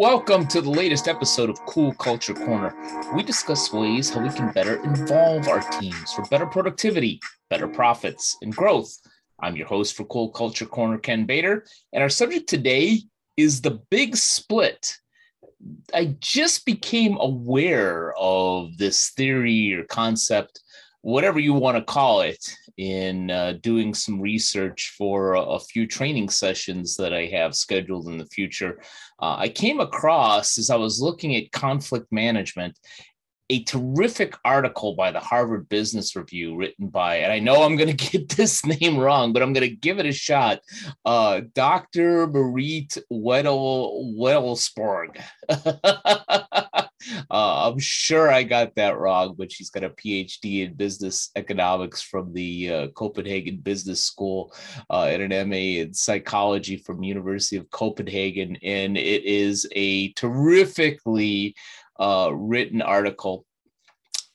Welcome to the latest episode of Cool Culture Corner. We discuss ways how we can better involve our teams for better productivity, better profits, and growth. I'm your host for Cool Culture Corner, Ken Bader, and our subject today is the big split. I just became aware of this theory or concept, whatever you want to call it, in uh, doing some research for a, a, few training sessions that I have scheduled in the future. Uh, I came across as I was looking at conflict management a terrific article by the Harvard Business Review written by, and I know I'm going to get this name wrong, but I'm going to give it a shot. Uh, Dr. Marit Wedell-Wedellsborg. I'm sure I got that wrong, but she's got a PhD in business economics from the uh, Copenhagen Business School uh, and an MA in psychology from University of Copenhagen, and it is a terrifically uh, written article.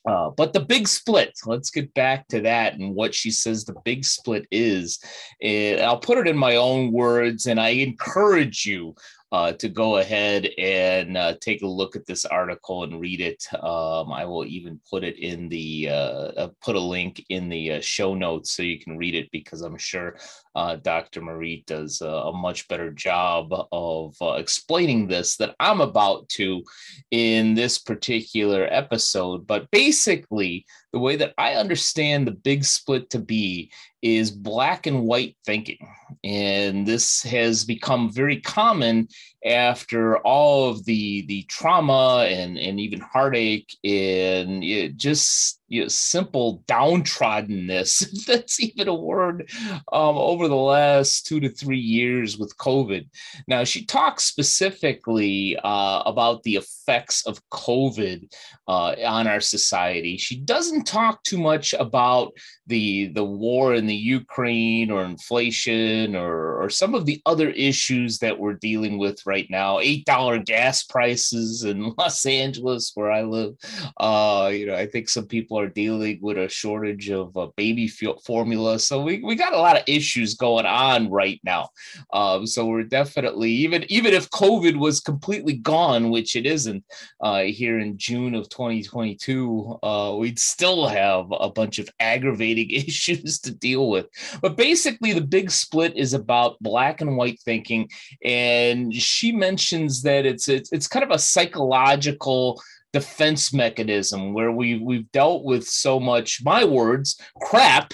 Uh, but the big split, let's get back to that and what she says the big split is. And I'll put it in my own words, and I encourage you uh, to go ahead and uh, take a look at this article and read it. Um, I will even put it in the uh, uh put a link in the uh, show notes so you can read it because I'm sure uh, Dr. Marie does a much better job of explaining this that I'm about to in this particular episode. But basically, the way that I understand the big split to be is black and white thinking. And this has become very common after all of the the trauma and, and even heartache and just you know, simple downtroddenness, if that's even a word, um, over the last two to three years with COVID. Now, she talks specifically uh, about the effects of COVID uh, on our society. She doesn't talk too much about the the war in the Ukraine or inflation or, or some of the other issues that we're dealing with right now. Eight dollar gas prices in Los Angeles, where I live. Uh, you know, I think some people are dealing with a shortage of uh, baby formula, so we, we got a lot of issues going on right now. Um, so we're definitely even even if COVID was completely gone, which it isn't, uh, here in June of 2022, uh, we'd still have a bunch of aggravating issues to deal with. But basically, the big split is about black and white thinking, and she mentions that it's it's, it's kind of a psychological defense mechanism where we we've dealt with so much my words crap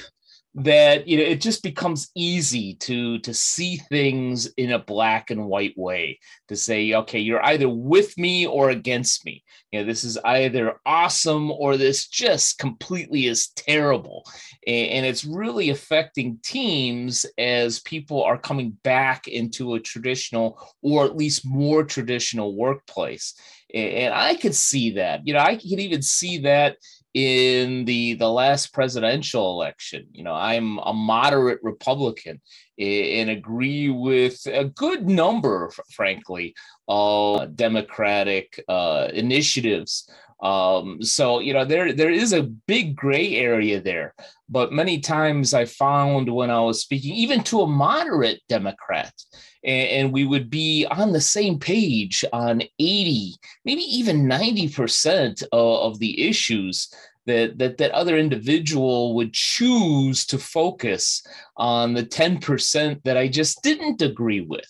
that you know it just becomes easy to to see things in a black and white way to say okay you're either with me or against me. You know this is either awesome or this just completely is terrible. And, it's really affecting teams as people are coming back into a traditional or at least more traditional workplace. And i could see that. You know i could even see that in the the last presidential election. You know i'm a moderate republican and agree with a good number frankly of democratic uh, initiatives um, so you know there there is a big gray area there. But many times i found when i was speaking even to a moderate democrat and, and we would be on the same page on 80, maybe even 90% of, of the issues that, that that other individual would choose to focus on the 10% that I just didn't agree with.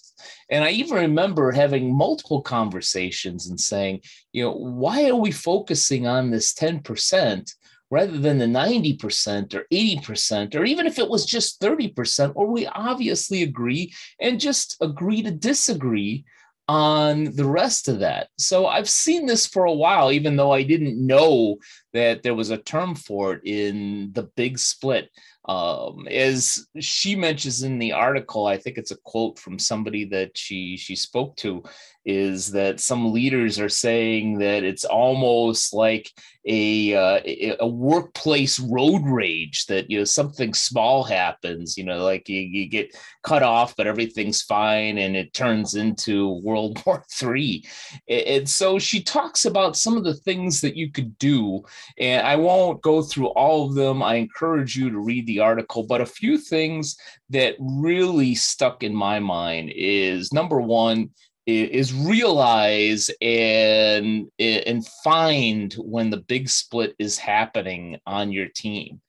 And I even remember having multiple conversations and saying, you know, why are we focusing on this 10%? rather than the 90% or 80%, or even if it was just 30%, or we obviously agree and just agree to disagree on the rest of that. So I've seen this for a while, even though I didn't know that there was a term for it in the big split. Um, as she mentions in the article, I think it's a quote from somebody that she she spoke to, is that some leaders are saying that it's almost like a uh, a workplace road rage that you know something small happens, you know, like you, you get cut off, but everything's fine, and it turns into World War Three. And so she talks about some of the things that you could do, and I won't go through all of them. I encourage you to read the article, but a few things that really stuck in my mind is number one is realize and and find when the big split is happening on your team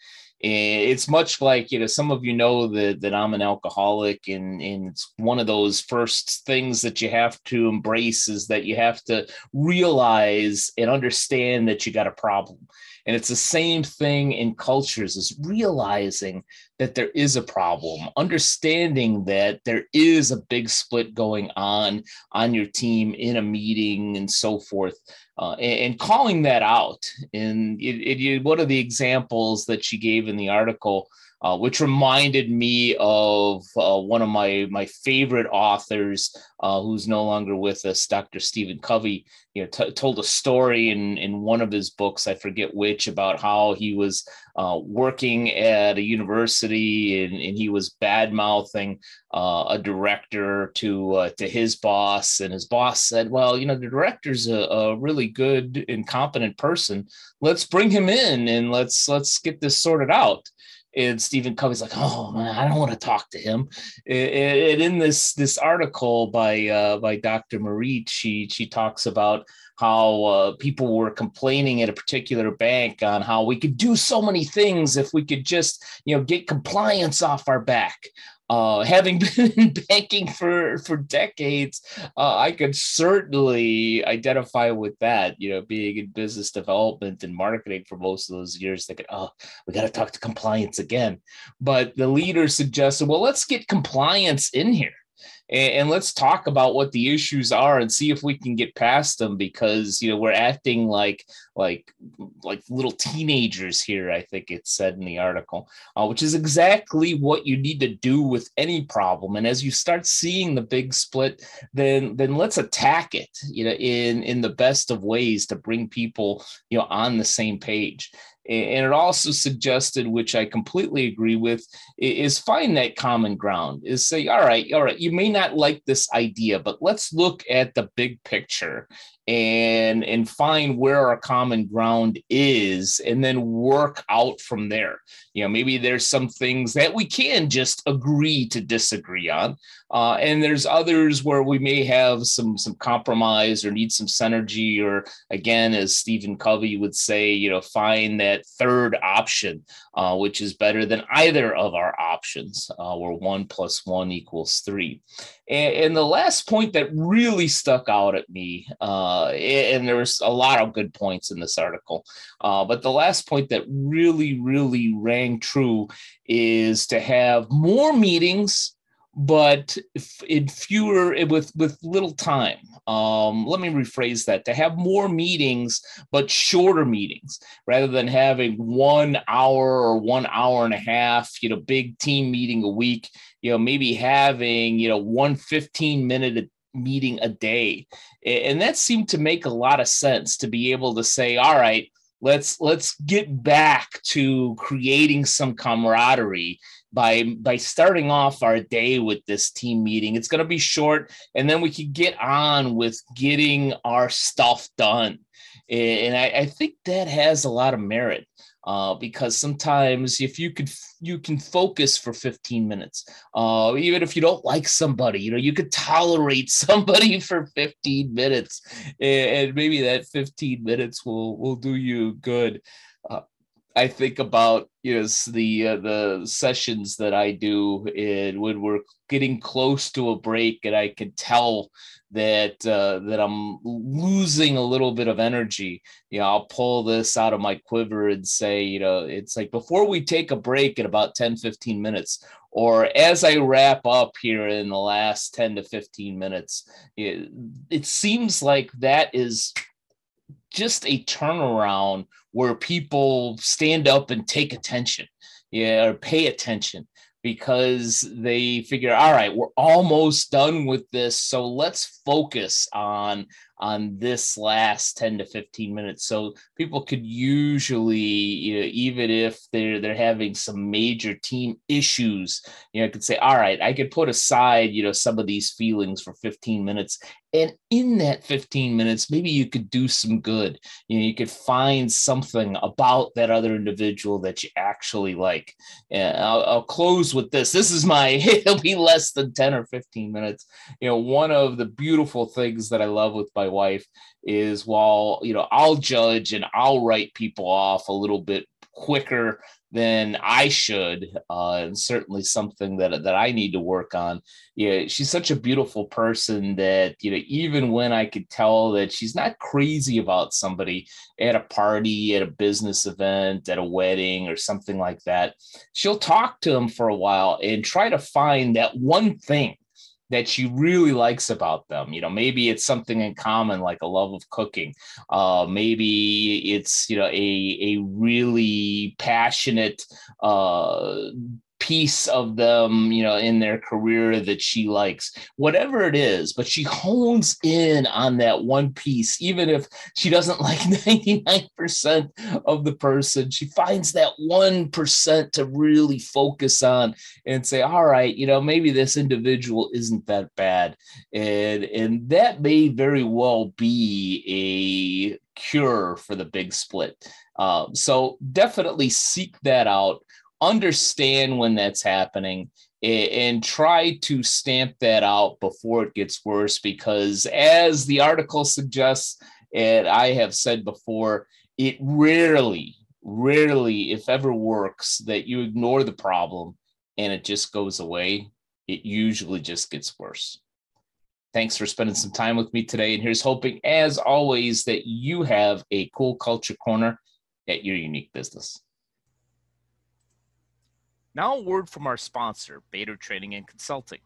Eh, it's much like you know some of you know that that I'm an alcoholic and and it's one of those first things that you have to embrace is that you have to realize and understand that you got a problem and it's the same thing in cultures is realizing that there is a problem, understanding that there is a big split going on on your team in a meeting and so forth. Uh, and, and, calling that out. And it, it, one of the examples that she gave in the article uh, which reminded me of uh, one of my my favorite authors, uh, who's no longer with us, Dr. Stephen Covey. You know, t- told a story in in one of his books, I forget which, about how he was uh, working at a university and, and he was bad mouthing uh, a director to uh, to his boss, and his boss said, "Well, you know, the director's a, a really good and competent person. Let's bring him in and let's let's get this sorted out." And Stephen Covey's like, "Oh man, I don't want to talk to him." And in this this article by uh, by Dr. Marie, she she talks about how uh, people were complaining at a particular bank on how we could do so many things if we could just you know get compliance off our back uh, having been in banking for for decades, uh, I could certainly identify with that. You know, being in business development and marketing for most of those years, thinking, "Oh, we got to talk to compliance again." But the leader suggested, "Well, let's get compliance in here." And, and, let's talk about what the issues are and see if we can get past them because you know we're acting like like like little teenagers here i think it said in the article uh, which is exactly what you need to do with any problem. And as you start seeing the big split then then let's attack it you know in in the best of ways to bring people you know on the same page and it also suggested which i completely agree with is find that common ground is say all right all right you may not like this idea but let's look at the big picture and and find where our common ground is and then work out from there. You know maybe there's some things that we can just agree to disagree on uh, and there's others where we may have some some compromise or need some synergy or again as stephen covey would say you know find that third option uh, which is better than either of our options uh, where one plus one equals three. And, and the last point that really stuck out at me uh, and there was a lot of good points in this article. Uh, but the last point that really really rang true is to have more meetings but in fewer with with little time. Um, let me rephrase that. To have more meetings but shorter meetings rather than having one hour or one hour and a half you know big team meeting a week you know maybe having you know one 15 minute meeting a day and that seemed to make a lot of sense to be able to say all right let's let's get back to creating some camaraderie by by starting off our day with this team meeting. It's going to be short, and then we can get on with getting our stuff done. And I, I think that has a lot of merit uh, because sometimes if you could you can focus for 15 minutes uh, even if you don't like somebody you know you could tolerate somebody for 15 minutes and, and maybe that 15 minutes will will do you good. Uh, I think about you know the uh, the sessions that I do and when we're getting close to a break and I can tell that uh, that I'm losing a little bit of energy. You know, I'll pull this out of my quiver and say, you know, it's like before we take a break in about 10, 15 minutes, or as I wrap up here in the last 10 to 15 minutes, it, it seems like that is just a turnaround where people stand up and take attention, yeah, or pay attention because they figure, all right, we're almost done with this, so let's focus on on this last 10 to 15 minutes. So people could usually you know, even if they're they're having some major team issues you know could say all right i could put aside you know some of these feelings for 15 minutes And in that 15 minutes, maybe you could do some good. You know, you could find something about that other individual that you actually like. And I'll, I'll close with this. This is my, it'll be less than 10 or 15 minutes. You know, one of the beautiful things that I love with my wife is while, you know, I'll judge and I'll write people off a little bit quicker than I should, uh, and certainly something that that I need to work on. Yeah, she's such a beautiful person that you know, even when I could tell that she's not crazy about somebody at a party, at a business event, at a wedding, or something like that, she'll talk to them for a while and try to find that one thing that she really likes about them. You know, maybe it's something in common, like a love of cooking. Uh, maybe it's you know a a really passionate uh, piece of them, you know, in their career that she likes, whatever it is, but she hones in on that one piece, even if she doesn't like 99% of the person, she finds that 1% to really focus on and say, all right, you know, maybe this individual isn't that bad. And, and that may very well be a cure for the big split. Um, so definitely seek that out understand when that's happening and try to stamp that out before it gets worse because as the article suggests and i have said before it rarely rarely if ever works that you ignore the problem and it just goes away. It usually just gets worse. Thanks for spending some time with me today and here's hoping as always that you have a cool culture corner at your unique business now, a word from our sponsor, Bader Training and Consulting.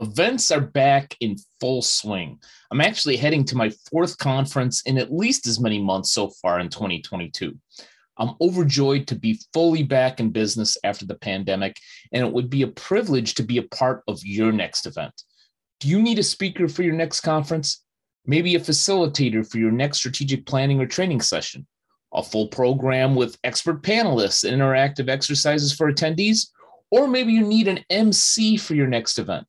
Events are back in full swing. I'm actually heading to my fourth conference in at least as many months so far in 2022. I'm overjoyed to be fully back in business after the pandemic, and it would be a privilege to be a part of your next event. Do you need a speaker for your next conference? Maybe a facilitator for your next strategic planning or training session? A full program with expert panelists and interactive exercises for attendees, or maybe you need an MC for your next event.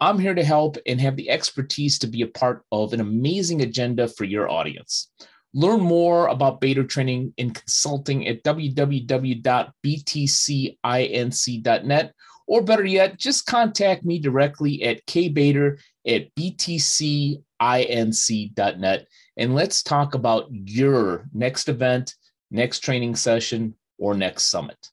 I'm here to help and have the expertise to be a part of an amazing agenda for your audience. Learn more about Bader Training and Consulting at www.btcinc.net, or better yet, just contact me directly at kbader at btcinc.net and let's talk about your next event, next training session, or next summit.